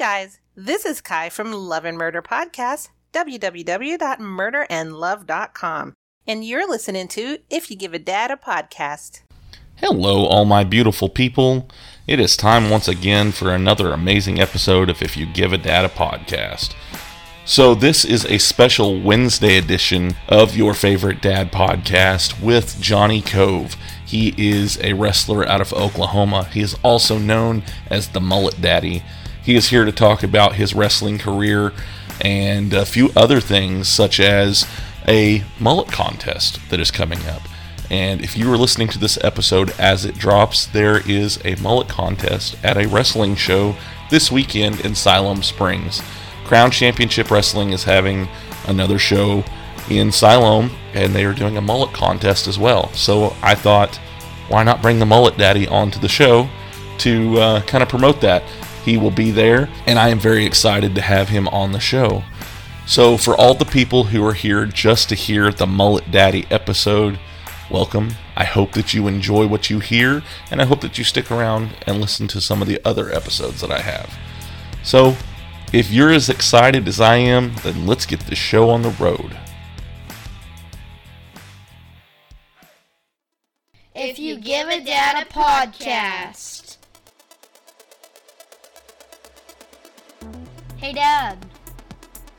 guys, this is Kai from Love and Murder Podcast, www.murderandlove.com, and you're listening to If You Give a Dad a Podcast. Hello, all my beautiful people. It is time once again for another amazing episode of If You Give a Dad a Podcast. So, this is a special Wednesday edition of your favorite dad podcast with Johnny Kove. He is a wrestler out of Oklahoma. He is also known as the Mullet Daddy. He is here to talk about his wrestling career and a few other things, such as a mullet contest that is coming up. And if you are listening to this episode as it drops, there is a mullet contest at a wrestling show this weekend in Siloam Springs. Crown Championship Wrestling is having another show in Siloam, and they are doing a mullet contest as well. So I thought, why not bring the Mullet Daddy onto the show to uh, kind of promote that? He will be there, and I am very excited to have him on the show. So, for all the people who are here just to hear the Mullet Daddy episode, welcome. I hope that you enjoy what you hear, and I hope that you stick around and listen to some of the other episodes that I have. So, if you're as excited as I am, then let's get the show on the road. If you give a dad a podcast. Hey, Dad.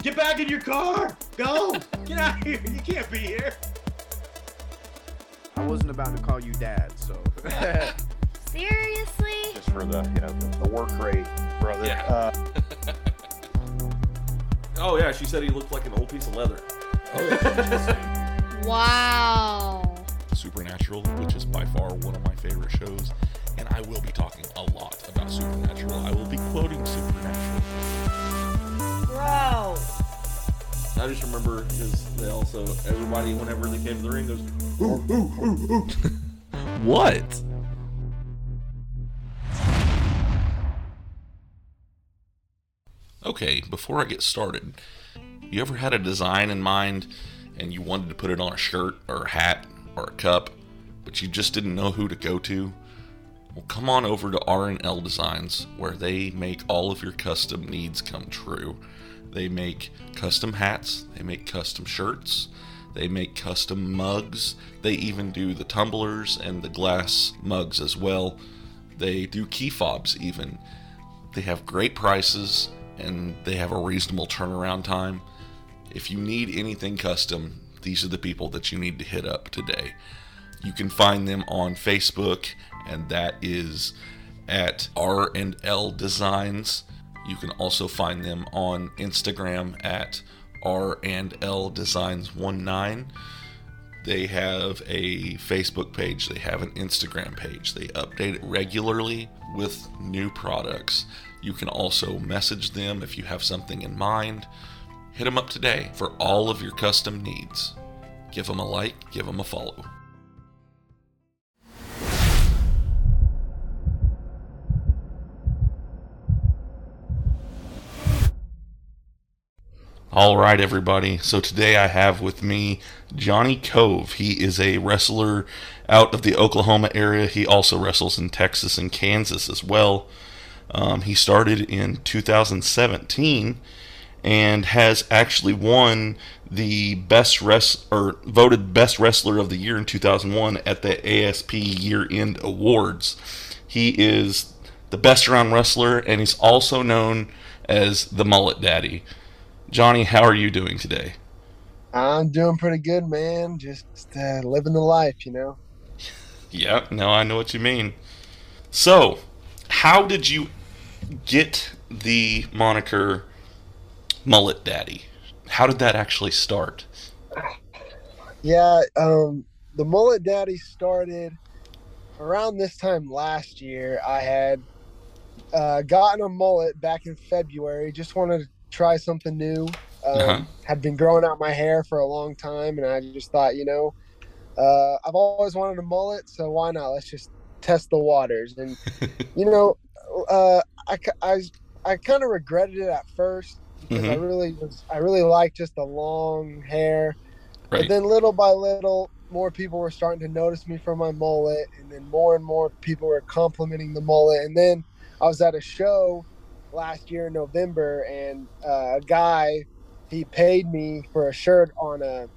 Get back in your car! Go! Get out of here! You can't be here! I wasn't about to call you dad, so. Seriously? just for the you know the, the work rate, brother. Yeah. Uh, Oh yeah, she said he looked like an old piece of leather. Oh. yeah. Wow. Supernatural, which is by far one of my favorite shows, and I will be talking a lot about Supernatural. I will be quoting Supernatural. Bro. I just remember because they also everybody whenever they came to the ring goes What? Okay, before I get started, you ever had a design in mind and you wanted to put it on a shirt or a hat or a cup, but you just didn't know who to go to? Well, come on over to R&L Designs where they make all of your custom needs come true. They make custom hats, they make custom shirts, they make custom mugs, they even do the tumblers and the glass mugs as well. They do key fobs even. They have great prices and they have a reasonable turnaround time. If you need anything custom, these are the people that you need to hit up today. You can find them on Facebook, and that is at R and L Designs. You can also find them on Instagram at R and L Designs 19. They have a Facebook page, they have an Instagram page. They update it regularly with new products. You can also message them if you have something in mind. Hit them up today for all of your custom needs. Give them a like, give them a follow. All right, everybody. So today I have with me Johnny Kove. He is a wrestler out of the Oklahoma area. He also wrestles in Texas and Kansas as well. Um, he started in 2017 and has actually won the best rest or voted best wrestler of the year in 2001 at the ASP Year End Awards. He is the best around wrestler and he's also known as the Mullet Daddy. Johnny, how are you doing today? I'm doing pretty good, man. Just uh, living the life, you know. Yeah, no, I know what you mean. So, how did you get the moniker Mullet Daddy? How did that actually start? Yeah, um, the mullet daddy started around this time last year. I had uh, gotten a mullet back in February. Just wanted to try something new. Um, Uh-huh. Had been growing out my hair for a long time, and I just thought, you know, uh, I've always wanted a mullet, so why not? Let's just test the waters. And you know, uh, I, I, I kind of regretted it at first because I Mhm. really was, I really liked just the long hair. But then little by little, more people were starting to notice me for my mullet, and then more and more people were complimenting the mullet. And then I was at a show last year in November, and uh, a guy he paid me for a shirt on a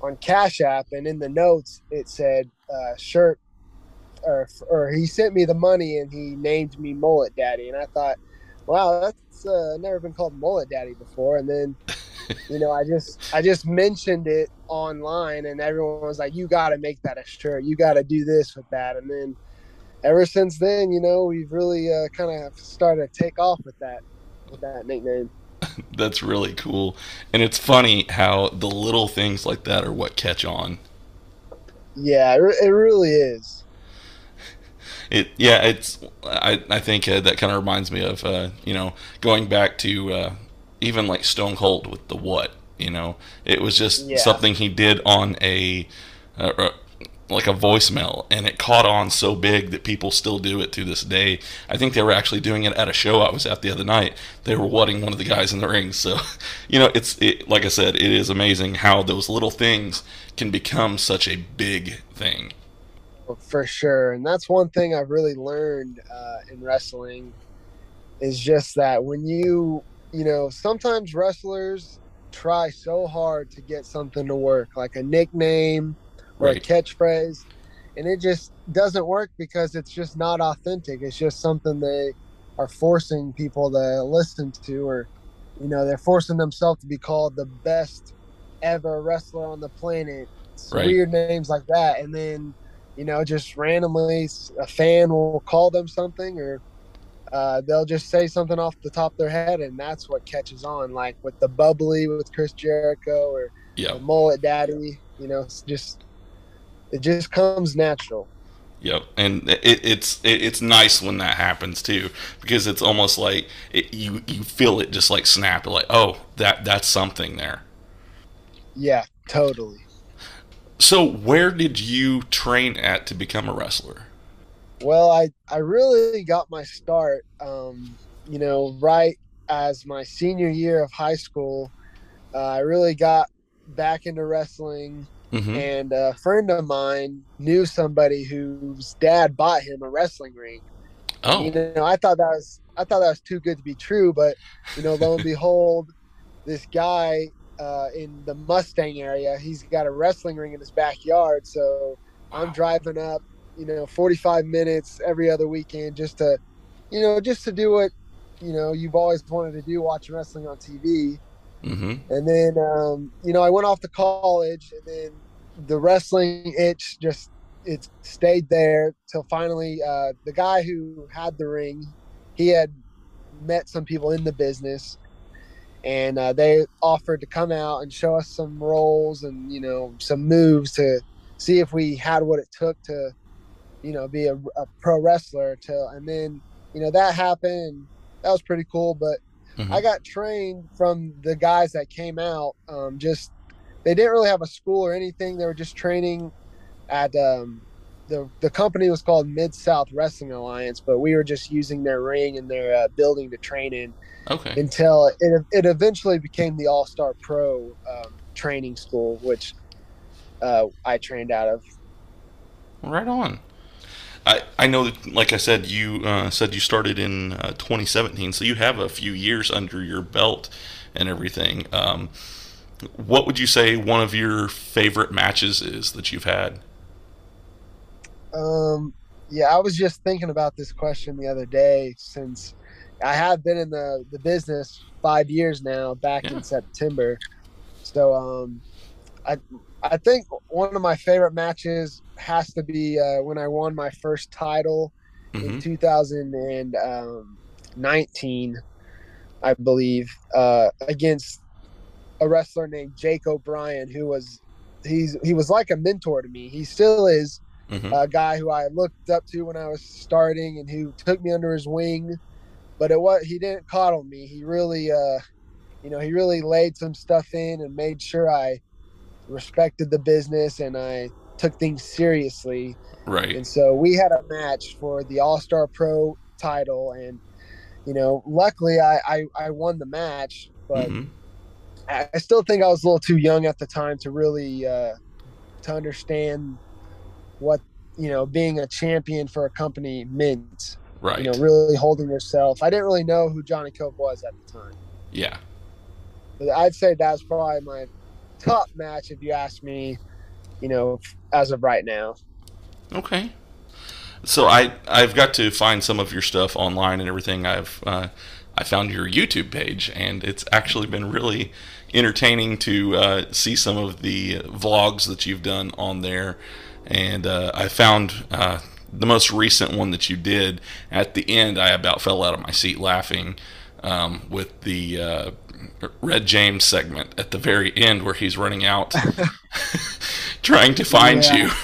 on Cash App, and in the notes it said uh, shirt, or or he sent me the money and he named me Mullet Daddy, and I thought, wow, that's uh, never been called Mullet Daddy before, and then. you know, I just I just mentioned it online, and everyone was like, "You got to make that a shirt. You got to do this with that." And then ever since then, you know, we've really uh, kind of started to take off with that with that nickname. That's really cool. And it's funny how the little things like that are what catch on. Yeah, it, re- it really is. It yeah, it's I I think uh, that kind of reminds me of uh, you know going back to uh, even like Stone Cold with the what you know it was just Yeah. something he did on a uh, like a voicemail and it caught on so big that people still do it to this day. I think they were actually doing it at a show I was at the other night. They were whatting one of the guys in the ring. So, you know, it's it, like I said, it is amazing how those little things can become such a big thing. for sure and that's one thing i've really learned uh, in wrestling is just that when you you know sometimes wrestlers try so hard to get something to work like a nickname or Right. a catchphrase and it just doesn't work because it's just not authentic it's just something they are forcing people to listen to or you know they're forcing themselves to be called the best ever wrestler on the planet Right. weird names like that and then you know just randomly a fan will call them something or uh, they'll just say something off the top of their head and that's what catches on like with the bubbly with chris jericho or Yeah. mullet daddy you know just it just comes natural Yep, and it, it's it, it's nice when that happens too, because it's almost like it, you you feel it just like snap, like oh that that's something there. yeah totally So where did you train at to become a wrestler? Well, I I really got my start, um, you know, right as my senior year of high school. Uh, I really got back into wrestling, hmm and a friend of mine knew somebody whose dad bought him a wrestling ring. Oh, You know, I thought that was I thought that was too good to be true, but you know, lo and behold, this guy uh, in the Mustang area, he's got a wrestling ring in his backyard. So I'm driving up, you know, 45 minutes every other weekend just to, you know, just to do what, you know, you've always wanted to do, watch wrestling on TV. Hmm And then, um, you know, I went off to college, and then the wrestling itch just it stayed there till finally uh, the guy who had the ring, he had met some people in the business, and uh, they offered to come out and show us some roles and you know some moves to see if we had what it took to, you know, be a, a pro wrestler. Till and then you know that happened. That was pretty cool, but Mhm. I got trained from the guys that came out. Um, just they didn't really have a school or anything. They were just training at um, the the company was called Mid South Wrestling Alliance, but we were just using their ring and their uh, building to train in okay, until it it eventually became the All Star Pro um, training school, which uh, I trained out of. right on. I I know that, like I said, you uh, said you started in uh, 2017, so you have a few years under your belt and everything. Um, what would you say one of your favorite matches is that you've had? Um, yeah, I was just thinking about this question the other day since I have been in the, the business five years now, back Yeah. in September. So, um, I I think one of my favorite matches has to be uh, when I won my first title hmm in 2019, I believe, uh, against a wrestler named Jake O'Brien, who was he's he was like a mentor to me. He still is hmm a guy who I looked up to when I was starting and who took me under his wing. But it was he didn't coddle me. He really, uh, you know, he really laid some stuff in and made sure I respected the business and I took things seriously. Right. And so we had a match for the All Star Pro title, and you know, luckily I I, I won the match, but hmm I I still think I was a little too young at the time to really uh, to understand what you know being a champion for a company meant. Right. You know, really holding yourself. I didn't really know who Johnny Kove was at the time. yeah. But I'd say that's probably my top match if you ask me, you know, as of right now. Okay. So I I've got to find some of your stuff online and everything. I've uh, I found your YouTube page and it's actually been really entertaining to uh, see some of the vlogs that you've done on there. And uh, I found uh, the most recent one that you did. At the end, I about fell out of my seat laughing um, with the uh, Red James segment at the very end where he's running out trying to find Yeah. you.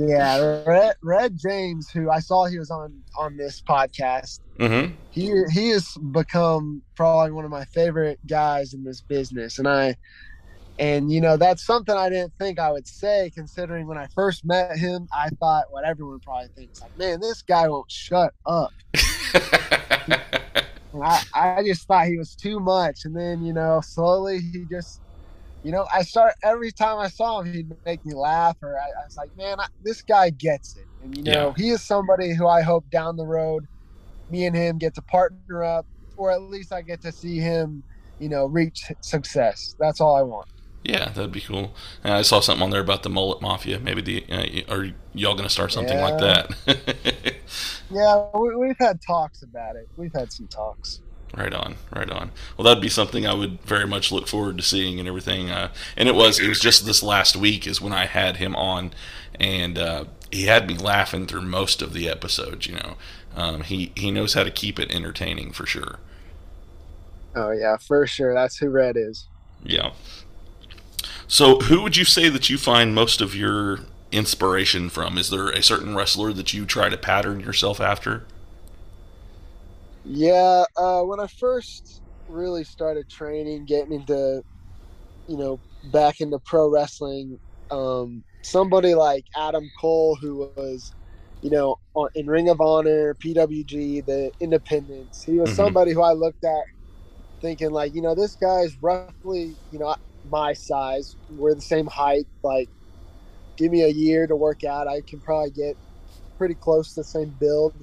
Yeah, Red, Red James, who I saw he was on on this podcast, mm-hmm. he he has become probably one of my favorite guys in this business, and I, and you know that's something I didn't think I would say, considering when I first met him, I thought what everyone probably thinks, like, man, this guy won't shut up. I, I just thought he was too much. And then, you know, slowly he just, you know, I start every time I saw him, he'd make me laugh, or I, I was like, man, I, this guy gets it. And, you know, he is somebody who I hope down the road, me and him get to partner up, or at least I get to see him, you know, reach success. That's all I want. Yeah, that'd be cool. And I saw something on there about the mullet mafia. Maybe the uh, are y'all gonna start something like that? Yeah, we, we've had talks about it. We've had some talks. right on, right on. Well, that'd be something I would very much look forward to seeing and everything. Uh, and it was it was just this last week is when I had him on, and uh, he had me laughing through most of the episodes. You know, um, he he knows how to keep it entertaining for sure. Oh, yeah, for sure. That's who Red is. Yeah. So, who would you say that you find most of your inspiration from? Is there a certain wrestler that you try to pattern yourself after? Yeah, uh, when I first really started training, getting into, you know, back into pro wrestling, um, somebody like Adam Cole, who was, you know, on, in Ring of Honor, PWG, the Independents, he was Mhm. somebody who I looked at thinking, like, you know, this guy's roughly, you know, my size. We're the same height. Like, give me a year to work out. I can probably get pretty close to the same build.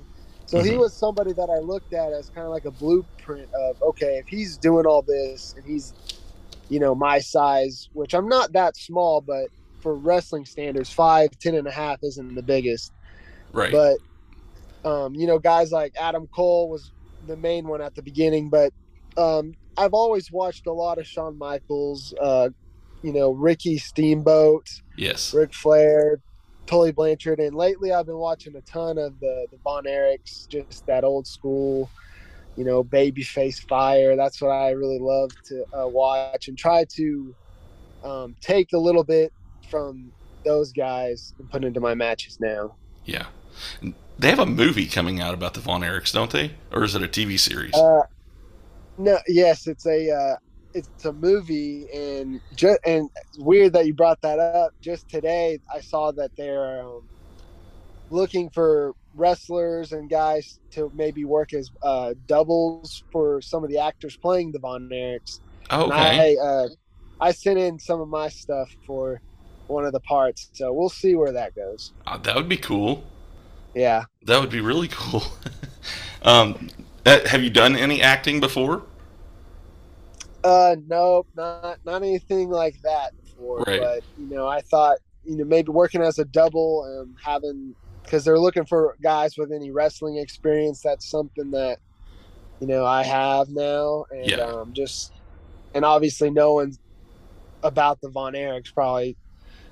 So he Mhm. was somebody that I looked at as kind of like a blueprint of okay, if he's doing all this and he's, you know, my size, which I'm not that small, but for wrestling standards, five, ten and a half isn't the biggest. Right. But, um, you know, guys like Adam Cole was the main one at the beginning, but um, I've always watched a lot of Shawn Michaels, uh, you know, Ricky Steamboat, yes. Ric Flair, Tully Blanchard, and lately I've been watching a ton of the the Von Erichs, just that old school, you know, babyface fire. That's what I really love to uh, watch and try to um, take a little bit from those guys and put into my matches now. Yeah. They have a movie coming out about the Von Erichs, don't they? Or is it a TV series? Uh, no, yes, it's a uh, it's a movie, and just and weird that you brought that up. Just today, I saw that they're um, looking for wrestlers and guys to maybe work as uh, doubles for some of the actors playing the Von Erichs. oh, And okay. I uh, I sent in some of my stuff for one of the parts, so we'll see where that goes. Uh, that would be cool. Yeah. That would be really cool. um, uh, have you done any acting before? Uh, nope, not not anything like that before. Right. But you know, I thought you know maybe working as a double and having because they're looking for guys with any wrestling experience. That's something that you know I have now, and Yeah. um, just and obviously knowing about the Von Erichs probably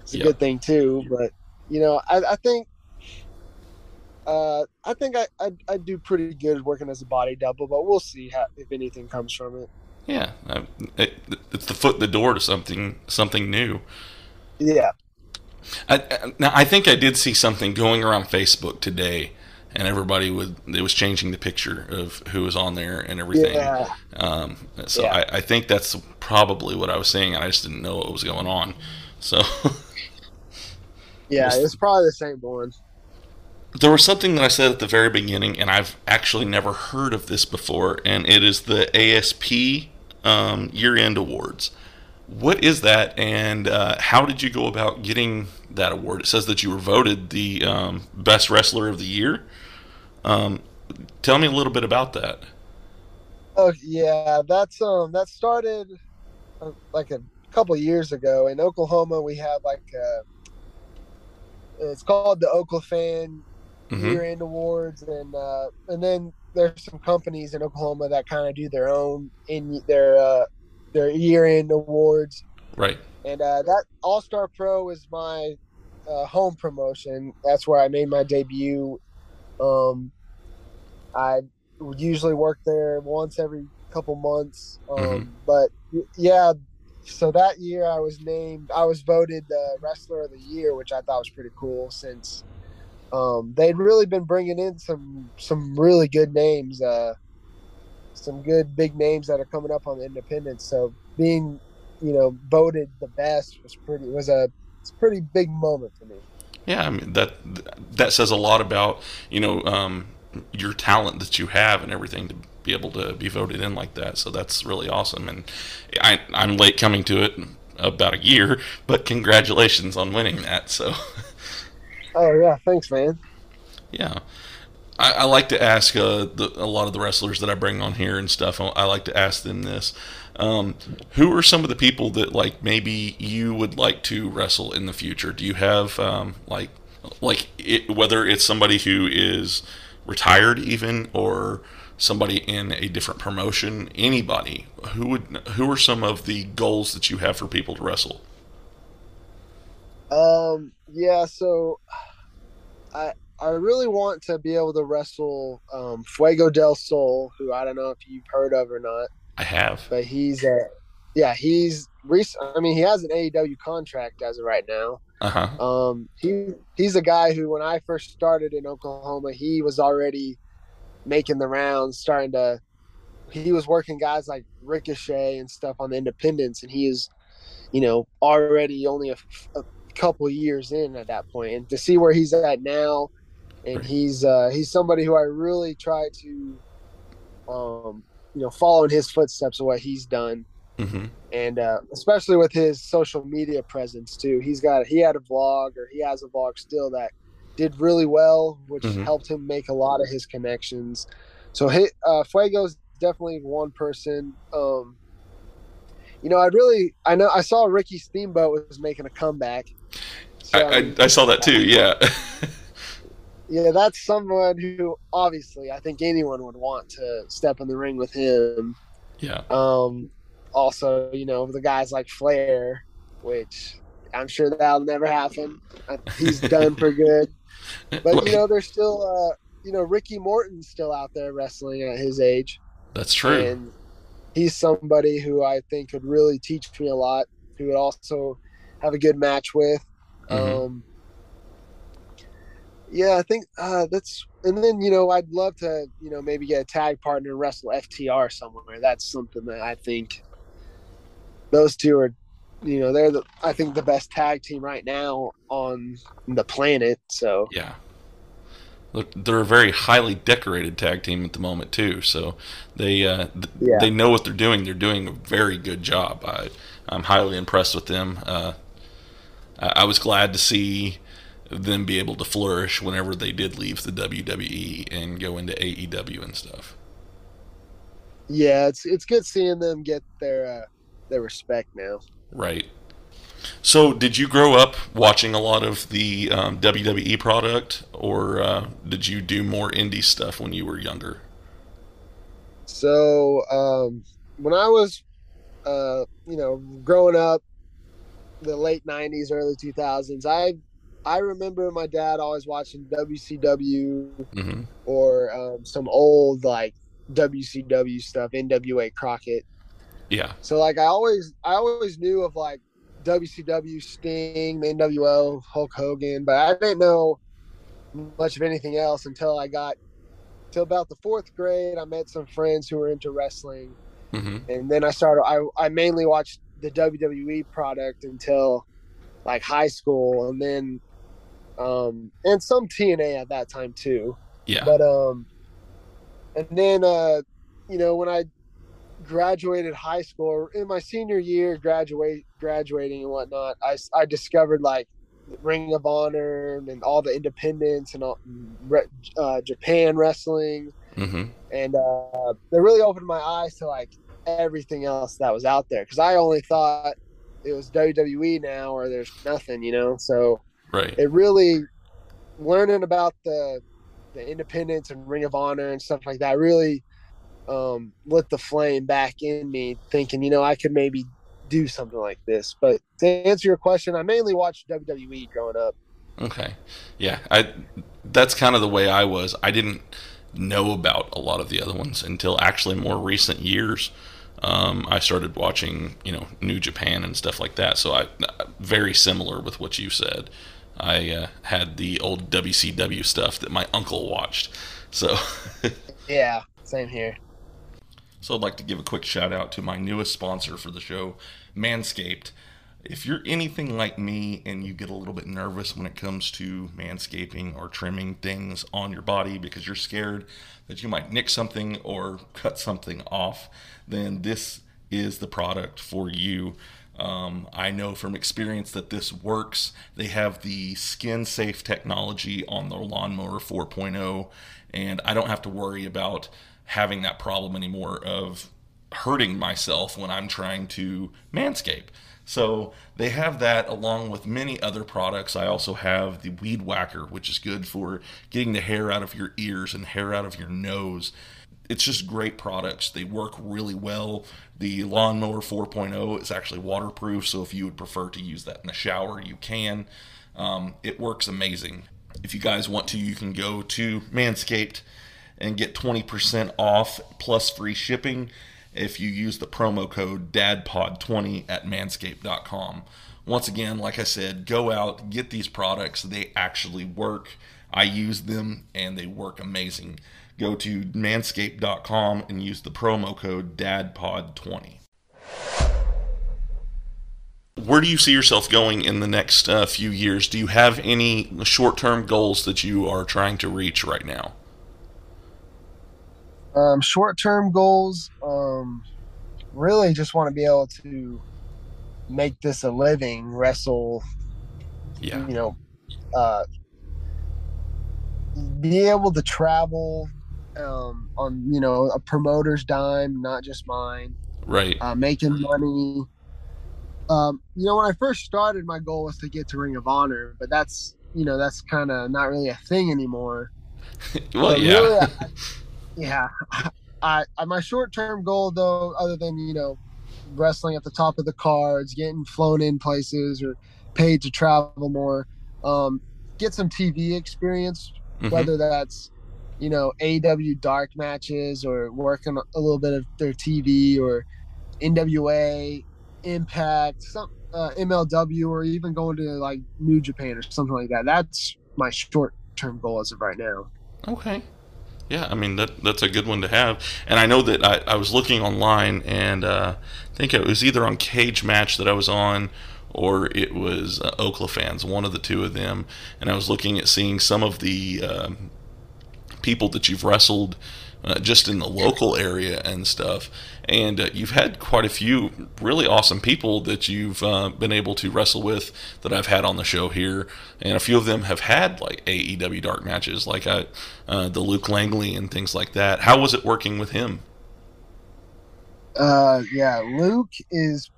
it's a Yeah. good thing too. But you know, I, I think. Uh, I think I, I I do pretty good working as a body double, but we'll see how, if anything comes from it. Yeah, uh, it, it's the foot in the door to something something new. Yeah. I, I, now I think I did see something going around Facebook today, and everybody would it was changing the picture of who was on there and everything. Yeah. Um, so Yeah. I, I think that's probably what I was seeing. I just didn't know what was going on. So Yeah, it's probably the same one. There was something that I said at the very beginning, and I've actually never heard of this before, and it is the ASP um, year-end awards. What is that, and uh, how did you go about getting that award? It says that you were voted the um, best wrestler of the year. Um, tell me a little bit about that. Oh yeah, that's um that started uh, like a couple years ago in Oklahoma. We have like uh it's called the Oklafan hmm year-end awards, and uh, and then there's some companies in Oklahoma that kind of do their own in their uh, their year-end awards. Right. And uh, that All Star Pro is my uh, home promotion. That's where I made my debut. Um, I would usually work there once every couple months. Um, Mhm. But yeah, so that year I was named, I was voted the Wrestler of the Year, which I thought was pretty cool since um, they'd really been bringing in some some really good names. Uh, some good big names that are coming up on the independents. So being, you know, voted the best was pretty was a it's a pretty big moment for me. Yeah, I mean that that says a lot about you know um, your talent that you have and everything to be able to be voted in like that. So that's really awesome. And I, I'm late coming to it about a year, but congratulations on winning that. So Oh yeah, thanks, man. yeah. I, I like to ask uh, the, a lot of the wrestlers that I bring on here and stuff. I, I like to ask them this: um, Who are some of the people that like maybe you would like to wrestle in the future? Do you have um, like like it, whether it's somebody who is retired even or somebody in a different promotion? Anybody who would who are some of the goals that you have for people to wrestle? Um, yeah, so I I really want to be able to wrestle um, Fuego del Sol, who I don't know if you've heard of or not, I have. but he's uh, yeah, he's recent. I mean, he has an AEW contract as of right now. Uh huh. Um, he he's a guy who, when I first started in Oklahoma, he was already making the rounds, starting to. He was working guys like Ricochet and stuff on the independents, and he is, you know, already only a, a couple years in at that point, and to see where he's at now, and he's uh, he's somebody who I really try to, um, you know, follow in his footsteps of what he's done hmm and uh, especially with his social media presence too. He's got he had a vlog or he has a vlog still that did really well, which Mhm. helped him make a lot of his connections. So he, uh, Fuego's definitely one person. Um, you know, I really I know I saw Ricky Steamboat was making a comeback. So, I, I, I saw that too. Yeah. yeah, that's someone who obviously I think anyone would want to step in the ring with him. yeah. Um, also, you know, the guys like Flair, which I'm sure that'll never happen. He's done for good. But, you know, there's still, uh, you know, Ricky Morton's still out there wrestling at his age. That's true. And he's somebody who I think could really teach me a lot, who would also have a good match with. Mhm. Um, yeah, I think uh, that's, and then, you know, I'd love to, you know, maybe get a tag partner and wrestle FTR somewhere. That's something that I think those two are, you know, they're the, I think the best tag team right now on the planet. So, Yeah. Look, they're a very highly decorated tag team at the moment too. So they uh, th- Yeah. they know what they're doing. They're doing a very good job. I I'm highly impressed with them. Uh, I, was glad to see them be able to flourish whenever they did leave the WWE and go into AEW and stuff. yeah, it's, it's good seeing them get their, uh, their respect now. Right. So, did you grow up watching a lot of the um, WWE product, or uh, did you do more indie stuff when you were younger? So um, when I was, uh, you know, growing up, the late '90s, early 2000s, I I remember my dad always watching WCW hmm or um, some old like WCW stuff, NWA Crockett. Yeah. So like I always I always knew of like WCW Sting, the NWO, Hulk Hogan, but I didn't know much of anything else until I got till about the fourth grade. I met some friends who were into wrestling, hmm and then I started. I I mainly watched the WWE product until like high school, and then um and some TNA at that time too. Yeah. But um, and then uh, you know, when I graduated high school in my senior year, graduate graduating and whatnot, I I discovered like Ring of Honor and all the independents and all uh, Japan wrestling, Mm-hmm. and uh, they really opened my eyes to like everything else that was out there because I only thought it was WWE now or there's nothing, you know. So Right. it really learning about the the independence and Ring of Honor and stuff like that really um, lit the flame back in me, thinking, you know, I could maybe do something like this. But to answer your question, I mainly watched WWE growing up. Okay. Yeah, I that's kind of the way I was. I didn't know about a lot of the other ones until actually more recent years. Um, I started watching, you know, New Japan and stuff like that. So I very similar with what you said. I uh, had the old WCW stuff that my uncle watched. So Yeah, same here. So I'd like to give a quick shout out to my newest sponsor for the show, Manscaped. If you're anything like me and you get a little bit nervous when it comes to manscaping or trimming things on your body because you're scared that you might nick something or cut something off, then this is the product for you. Um, I know from experience that this works. They have the skin safe technology on the Lawnmower 4.0, and I don't have to worry about having that problem anymore of hurting myself when I'm trying to manscape. So they have that along with many other products. I also have the Weed Whacker, which is good for getting the hair out of your ears and hair out of your nose. It's just great products. They work really well. The Lawnmower 4.0 is actually waterproof, so if you would prefer to use that in the shower, you can. Um, it works amazing. If you guys want to, you can go to Manscaped and get 20% off plus free shipping if you use the promo code DADPOD20 at manscaped.com. Once again, like I said, go out, get these products. They actually work. I use them and they work amazing. Go to manscaped.com and use the promo code DADPOD20. Where do you see yourself going in the next uh, few years? Do you have any short term goals that you are trying to reach right now? Um, short term goals, um, really just want to be able to make this a living, wrestle, Yeah. you know, uh, be able to travel um, on, you know, a promoter's dime, not just mine, Right. uh, making money. Um, you know, when I first started, my goal was to get to Ring of Honor, but that's, you know, that's kind of not really a thing anymore. Well, But yeah. really, I- yeah. I, I my short term goal though, other than you know, wrestling at the top of the cards, getting flown in places or paid to travel more, um, get some TV experience, Mhm. whether that's you know AEW dark matches or working a little bit of their TV or NWA, Impact, some uh, MLW, or even going to like New Japan or something like that. That's my short term goal as of right now. Okay. Yeah, I mean that that's a good one to have. And I know that I, I was looking online and uh, I think it was either on Cage Match that I was on or it was uh, fans, one of the two of them. And I was looking at seeing some of the um, people that you've wrestled uh, just in the local area and stuff. And uh, you've had quite a few really awesome people that you've uh, been able to wrestle with that I've had on the show here. And a few of them have had like AEW dark matches, like I, uh, the Luke Langley and things like that. How was it working with him? Uh, yeah, Luke is,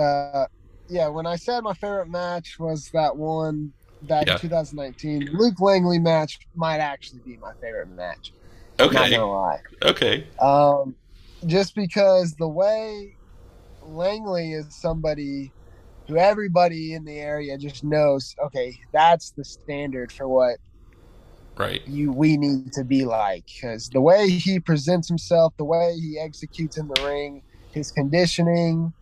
uh, yeah. When I said my favorite match was that one back Yeah. in 2019, Luke Langley match might actually be my favorite match. Not Okay. Okay. Um, just because the way Langley is somebody who everybody in the area just knows. Okay, that's the standard for what Right. you we need to be like because the way he presents himself the way he executes in the ring his conditioning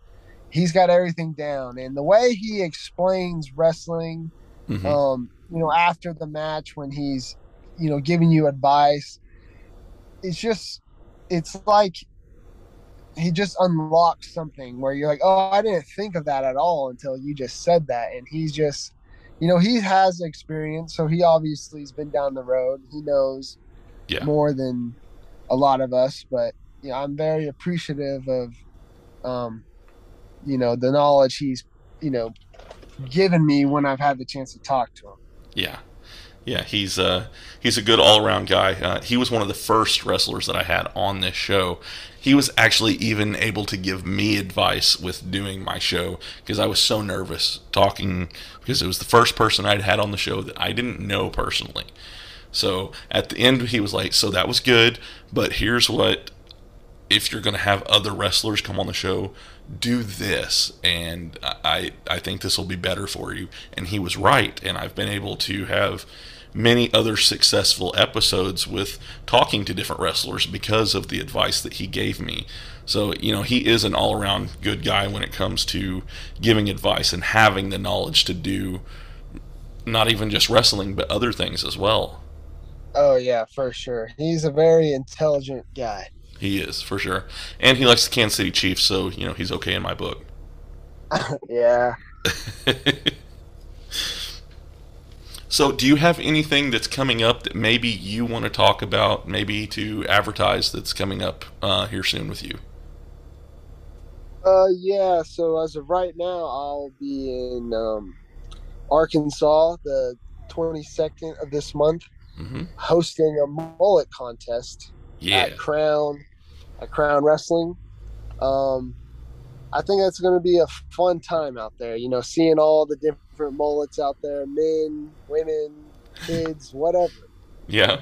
he's got everything down and the way he explains wrestling hmm um you know after the match when he's you know giving you advice it's just it's like he just unlocks something where you're like oh i didn't think of that at all until you just said that and he's just you know he has experience so he obviously has been down the road he knows Yeah. more than a lot of us but you know i'm very appreciative of um you know the knowledge he's you know given me when I've had the chance to talk to him. Yeah, yeah, he's uh he's a good all around guy. Uh, he was one of the first wrestlers that I had on this show. He was actually even able to give me advice with doing my show because I was so nervous talking because it was the first person I'd had on the show that I didn't know personally. So at the end, he was like, "So that was good, but here's what." If you're going to have other wrestlers come on the show, do this and I I think this will be better for you and he was right and I've been able to have many other successful episodes with talking to different wrestlers because of the advice that he gave me. So, you know, he is an all-around good guy when it comes to giving advice and having the knowledge to do not even just wrestling but other things as well. Oh yeah, for sure. He's a very intelligent guy. He is for sure, and he likes the Kansas City Chiefs, so you know he's okay in my book. yeah. so, do you have anything that's coming up that maybe you want to talk about, maybe to advertise that's coming up uh, here soon with you? Uh, yeah. So as of right now, I'll be in um, Arkansas the 22nd of this month, hmm hosting a mullet contest Yeah, at Crown at Crown Wrestling. Um, I think that's going to be a fun time out there. You know, seeing all the different mullets out there, men, women, kids, whatever. yeah,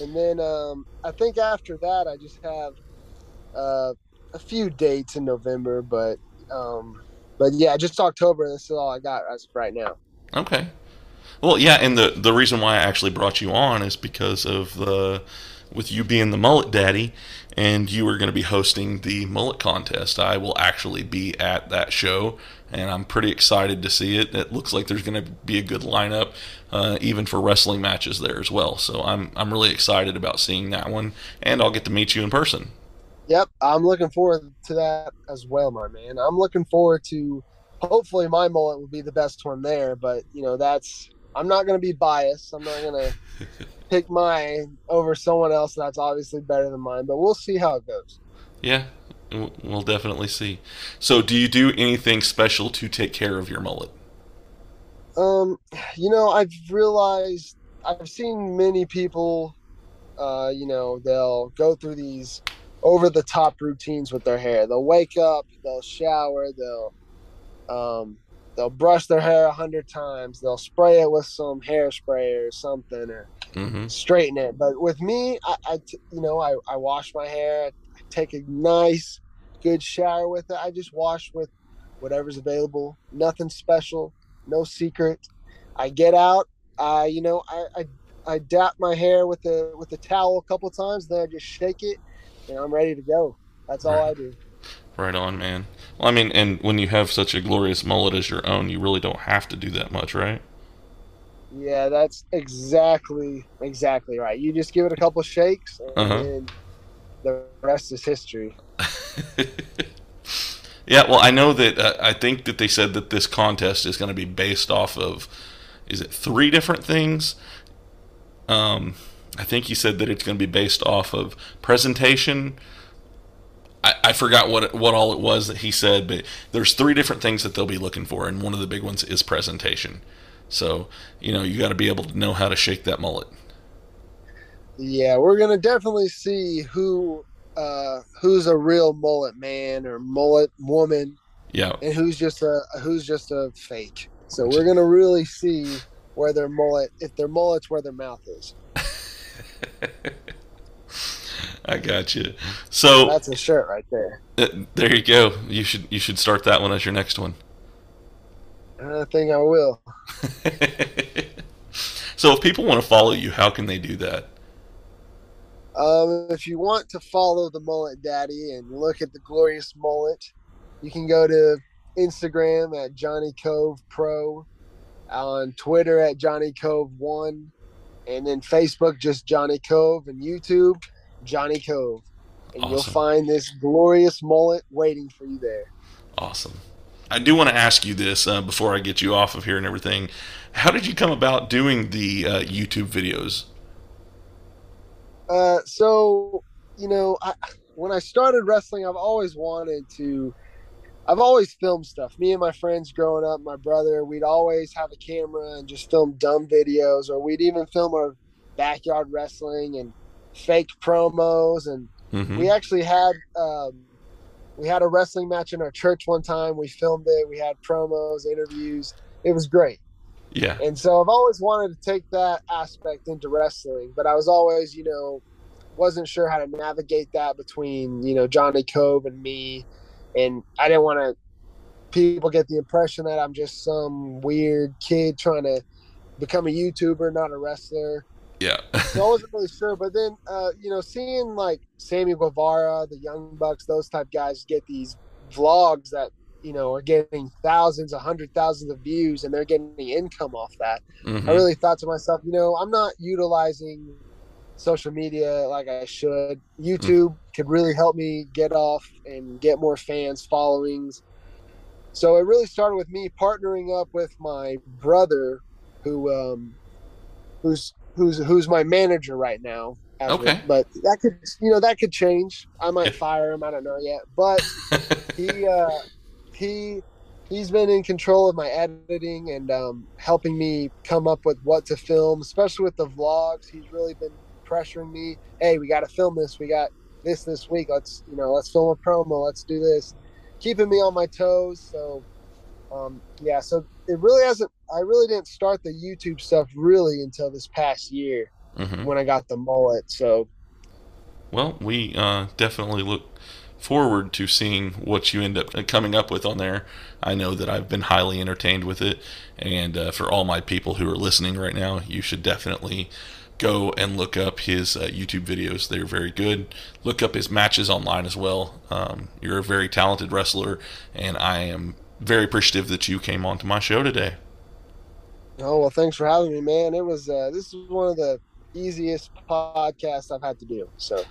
And then um, I think after that, I just have uh, a few dates in November, but um, but yeah, just October. This is all I got as right now. okay. Well, yeah, and the the reason why I actually brought you on is because of the with you being the mullet daddy, and you are going to be hosting the mullet contest. I will actually be at that show, and I'm pretty excited to see it. It looks like there's going to be a good lineup, uh, even for wrestling matches there as well. So I'm I'm really excited about seeing that one, and I'll get to meet you in person. Yep, I'm looking forward to that as well, my man. I'm looking forward to. Hopefully, my mullet will be the best one there, but you know that's. I'm not going to be biased. I'm not going to pick mine over someone else that's obviously better than mine, but we'll see how it goes. Yeah, we'll definitely see. So, do you do anything special to take care of your mullet? Um, you know, I've realized I've seen many people, uh, you know, they'll go through these over the top routines with their hair. They'll wake up, they'll shower, they'll um they'll brush their hair a hundred times, they'll spray it with some hairspray or something or Mm-hmm. straighten it. But with me, I, I t- you know, I, I wash my hair, I take a nice, good shower with it. I just wash with whatever's available. Nothing special, no secret. I get out, I, you know, I, I, I dap my hair with the with the towel a couple times, then I just shake it, and I'm ready to go. That's all I do. Right on, man. Well, I mean, and when you have such a glorious mullet as your own, you really don't have to do that much, right? Yeah, that's exactly exactly right. You just give it a couple shakes, and Uh-huh. the rest is history. yeah, well, I know that uh, I think that they said that this contest is going to be based off of is it three different things? Um, I think he said that it's going to be based off of presentation. I, I forgot what what all it was that he said, but there's three different things that they'll be looking for, and one of the big ones is presentation. So you know you got to be able to know how to shake that mullet. Yeah, we're gonna definitely see who uh who's a real mullet man or mullet woman Yeah, and who's just a who's just a fake. So we're gonna really see where their mullet if their mullet's where their mouth is. I got you. So That's a shirt right there. uh, there you go. You should you should start that one as your next one. I think I will. so if people want to follow you, how can they do that? Um, if you want to follow the mullet daddy and look at the glorious mullet, you can go to Instagram at Johnny Kove Pro, on Twitter at Johnny Kove One, and then Facebook just Johnny Kove and YouTube Johnny Kove, and you'll find this glorious mullet waiting for you there. Awesome. I do want to ask you this uh, before I get you off of here and everything. How did you come about doing the uh, YouTube videos? Uh, so you know, I, when I started wrestling, I've always wanted to I've always filmed stuff. Me and my friends growing up, my brother, we'd always have a camera and just film dumb videos, or we'd even film our backyard wrestling and fake promos. And Mhm. we actually had um, we had a wrestling match in our church one time. We filmed it. We had promos, interviews. It was great. Yeah. And so I've always wanted to take that aspect into wrestling, but I was always, you know, wasn't sure how to navigate that between, you know, Johnny Kove and me. And I didn't want to people get the impression that I'm just some weird kid trying to become a YouTuber, not a wrestler. Yeah. So I wasn't really sure. But then, uh, you know, seeing like Sammy Guevara, the Young Bucks, those type guys get these vlogs that, you know, are getting thousands, a hundred thousands of views and they're getting income off that. Mhm. I really thought to myself, you know, I'm not utilizing social media like I should. YouTube could really help me get off and get more fans, followings. So it really started with me partnering up with my brother, who um, who's who's who's my manager right now. Okay. but that could you know that could change. I might fire him. I don't know yet. But he uh, he he's been in control of my editing and um, helping me come up with what to film, especially with the vlogs. He's really been pressuring me. Hey, we got to film this. We got this this week. Let's you know let's film a promo. Let's do this. Keeping me on my toes. So um, yeah, so it really hasn't. I really didn't start the YouTube stuff really until this past year Mhm. when I got the mullet. So Well, we uh, definitely look forward to seeing what you end up coming up with on there. I know that I've been highly entertained with it, and uh, for all my people who are listening right now, you should definitely go and look up his uh, YouTube videos. They're very good. Look up his matches online as well. Um, you're a very talented wrestler, and I am very appreciative that you came onto my show today. Oh well, thanks for having me, man. It was uh, this is one of the easiest podcasts I've had to do. So I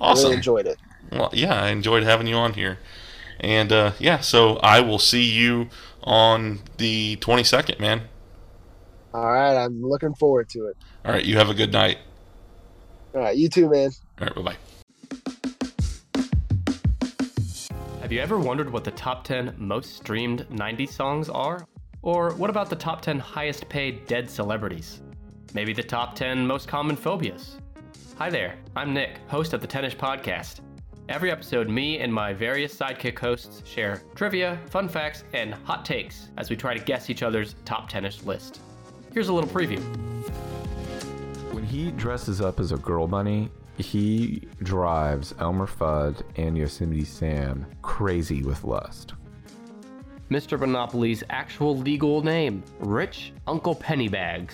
Awesome. really enjoyed it. Well, yeah, I enjoyed having you on here. And uh, yeah, so I will see you on the 22nd, man. All right, I'm looking forward to it. All right, you have a good night. All right, you too, man. All right, bye bye. Have you ever wondered what the top 10 most streamed 90s songs are? Or what about the top 10 highest paid dead celebrities? Maybe the top 10 most common phobias? Hi there, I'm Nick, host of the Tennis Podcast. Every episode, me and my various sidekick hosts share trivia, fun facts, and hot takes as we try to guess each other's top tennis list. Here's a little preview. When he dresses up as a girl bunny, he drives Elmer Fudd and Yosemite Sam crazy with lust. Mr. Monopoly's actual legal name, Rich Uncle Pennybags.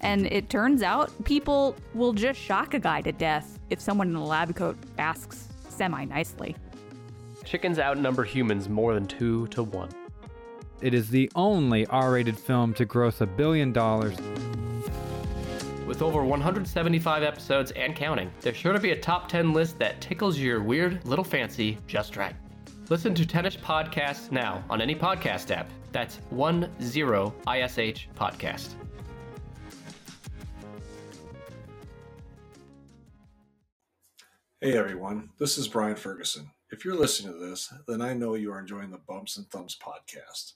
And it turns out people will just shock a guy to death if someone in a lab coat asks semi nicely. Chickens outnumber humans more than two to one. It is the only R rated film to gross a billion dollars. With over 175 episodes and counting, there's sure to be a top 10 list that tickles your weird little fancy just right. Listen to Tennis Podcasts now on any podcast app. That's 10 ISH Podcast. Hey everyone, this is Brian Ferguson. If you're listening to this, then I know you are enjoying the Bumps and Thumbs podcast.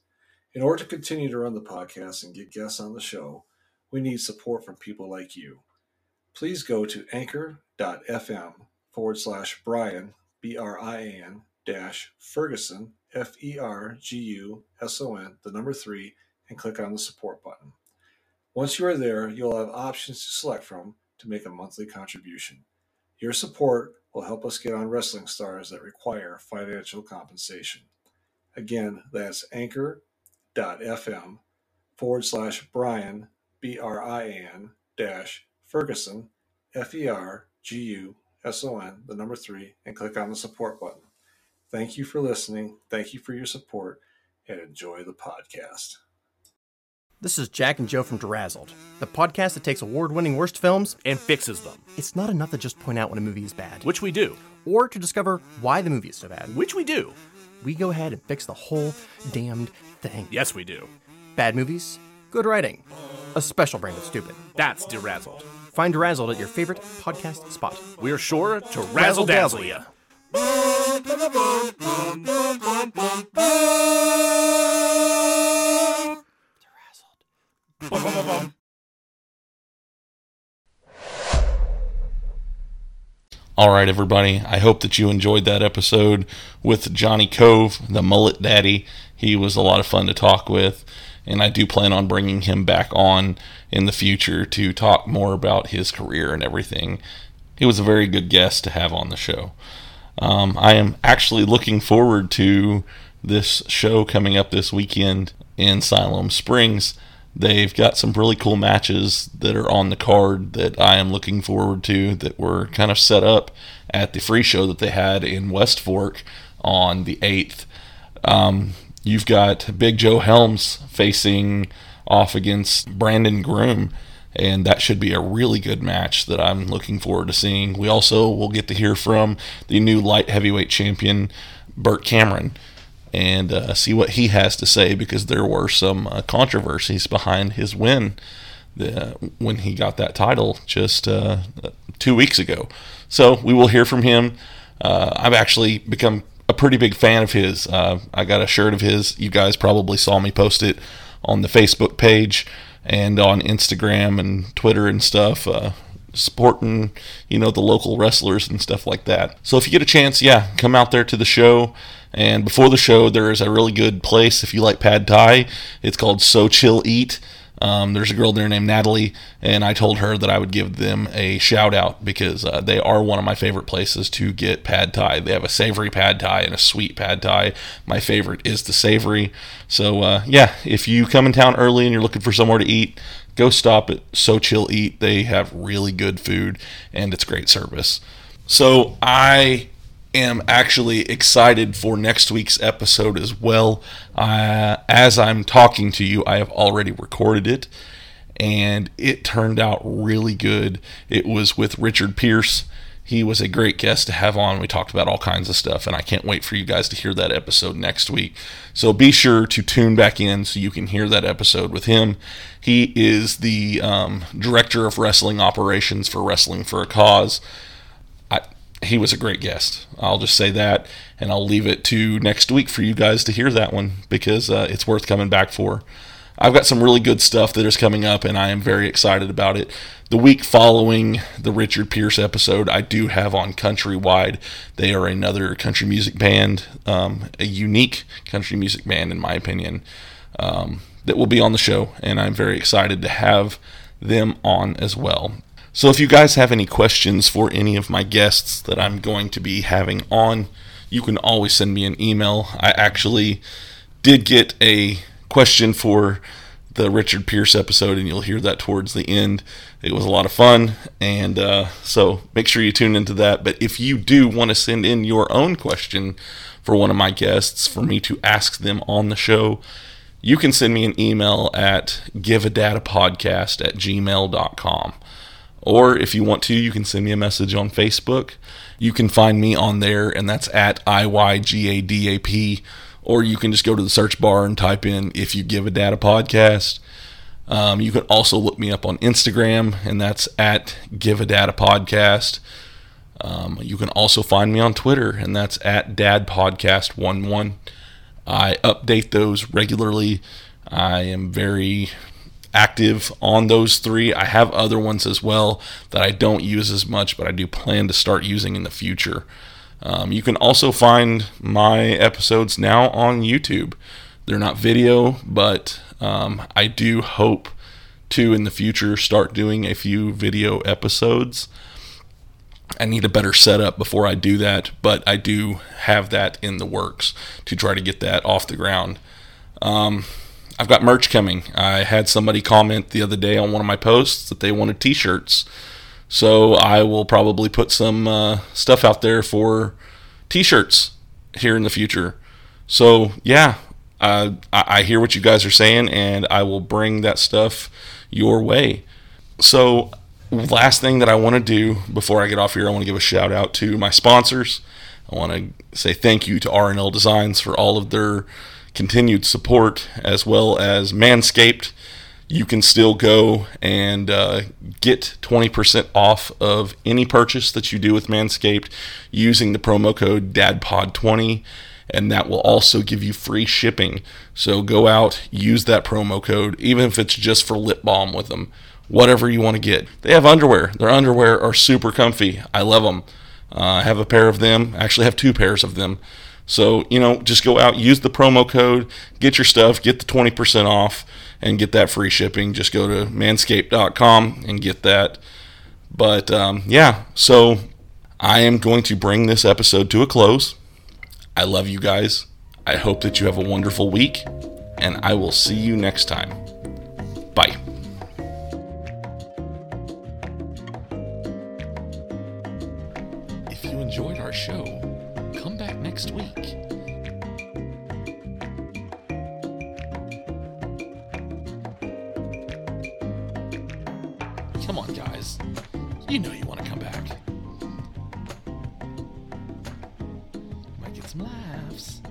In order to continue to run the podcast and get guests on the show, we need support from people like you. Please go to anchor.fm forward slash Brian, B R I A N, dash Ferguson, F E R G U S O N, the number three, and click on the support button. Once you are there, you'll have options to select from to make a monthly contribution. Your support will help us get on wrestling stars that require financial compensation. Again, that's anchor.fm forward slash Brian, B R I N dash Ferguson, F E R G U S O N, the number three, and click on the support button. Thank you for listening. Thank you for your support and enjoy the podcast. This is Jack and Joe from Derazzled, the podcast that takes award winning worst films and fixes them. It's not enough to just point out when a movie is bad, which we do, or to discover why the movie is so bad, which we do. We go ahead and fix the whole damned thing. Yes, we do. Bad movies, good writing, a special brand of stupid. That's Derazzled. Find Derazzled at your favorite podcast spot. We're sure to razzle dazzle you. All right, everybody. I hope that you enjoyed that episode with Johnny Kove, the mullet daddy. He was a lot of fun to talk with, and I do plan on bringing him back on in the future to talk more about his career and everything. He was a very good guest to have on the show. Um, I am actually looking forward to this show coming up this weekend in Siloam Springs. They've got some really cool matches that are on the card that I am looking forward to that were kind of set up at the free show that they had in West Fork on the 8th. Um, you've got Big Joe Helms facing off against Brandon Groom, and that should be a really good match that I'm looking forward to seeing. We also will get to hear from the new light heavyweight champion, Burt Cameron and uh, see what he has to say because there were some uh, controversies behind his win the, when he got that title just uh, two weeks ago. So we will hear from him. Uh, I've actually become a pretty big fan of his. Uh, I got a shirt of his. You guys probably saw me post it on the Facebook page and on Instagram and Twitter and stuff uh, supporting you know the local wrestlers and stuff like that so if you get a chance yeah come out there to the show and before the show, there is a really good place if you like pad thai. It's called So Chill Eat. Um, there's a girl there named Natalie, and I told her that I would give them a shout out because uh, they are one of my favorite places to get pad thai. They have a savory pad thai and a sweet pad thai. My favorite is the savory. So, uh, yeah, if you come in town early and you're looking for somewhere to eat, go stop at So Chill Eat. They have really good food and it's great service. So, I am actually excited for next week's episode as well. Uh, as I'm talking to you, I have already recorded it, and it turned out really good. It was with Richard Pierce. He was a great guest to have on. We talked about all kinds of stuff, and I can't wait for you guys to hear that episode next week. So be sure to tune back in so you can hear that episode with him. He is the um, director of wrestling operations for Wrestling for a Cause he was a great guest. I'll just say that, and I'll leave it to next week for you guys to hear that one because uh, it's worth coming back for. I've got some really good stuff that is coming up, and I am very excited about it. The week following the Richard Pierce episode, I do have on Countrywide. They are another country music band, um, a unique country music band, in my opinion, um, that will be on the show, and I'm very excited to have them on as well. So if you guys have any questions for any of my guests that I'm going to be having on, you can always send me an email. I actually did get a question for the Richard Pierce episode, and you'll hear that towards the end. It was a lot of fun, and uh, so make sure you tune into that. But if you do want to send in your own question for one of my guests for me to ask them on the show, you can send me an email at giveadatapodcast at gmail.com. Or if you want to, you can send me a message on Facebook. You can find me on there, and that's at IYGADAP. Or you can just go to the search bar and type in if you give a dad a podcast. Um, you can also look me up on Instagram, and that's at Give a Dad a Podcast. Um, you can also find me on Twitter, and that's at Dad Podcast One One. I update those regularly. I am very active on those three. I have other ones as well that I don't use as much, but I do plan to start using in the future. Um, you can also find my episodes now on YouTube. They're not video, but um, I do hope to in the future start doing a few video episodes. I need a better setup before I do that, but I do have that in the works to try to get that off the ground. Um, I've got merch coming. I had somebody comment the other day on one of my posts that they wanted T-shirts, so I will probably put some uh, stuff out there for T-shirts here in the future. So yeah, uh, I, I hear what you guys are saying, and I will bring that stuff your way. So last thing that I want to do before I get off here, I want to give a shout out to my sponsors. I want to say thank you to R&L Designs for all of their continued support, as well as Manscaped. You can still go and uh, get 20% off of any purchase that you do with Manscaped using the promo code DADPOD20, and that will also give you free shipping. So go out, use that promo code, even if it's just for lip balm with them, whatever you want to get. They have underwear. Their underwear are super comfy. I love them. Uh, I have a pair of them. I actually have two pairs of them. So, you know, just go out, use the promo code, get your stuff, get the 20% off, and get that free shipping. Just go to manscaped.com and get that. But um, yeah, so I am going to bring this episode to a close. I love you guys. I hope that you have a wonderful week, and I will see you next time. Bye. If you enjoyed our show, You know you want to come back. Might get some laughs.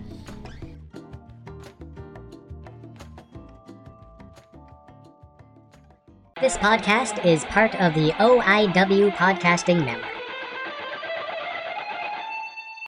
This podcast is part of the OIW Podcasting Network.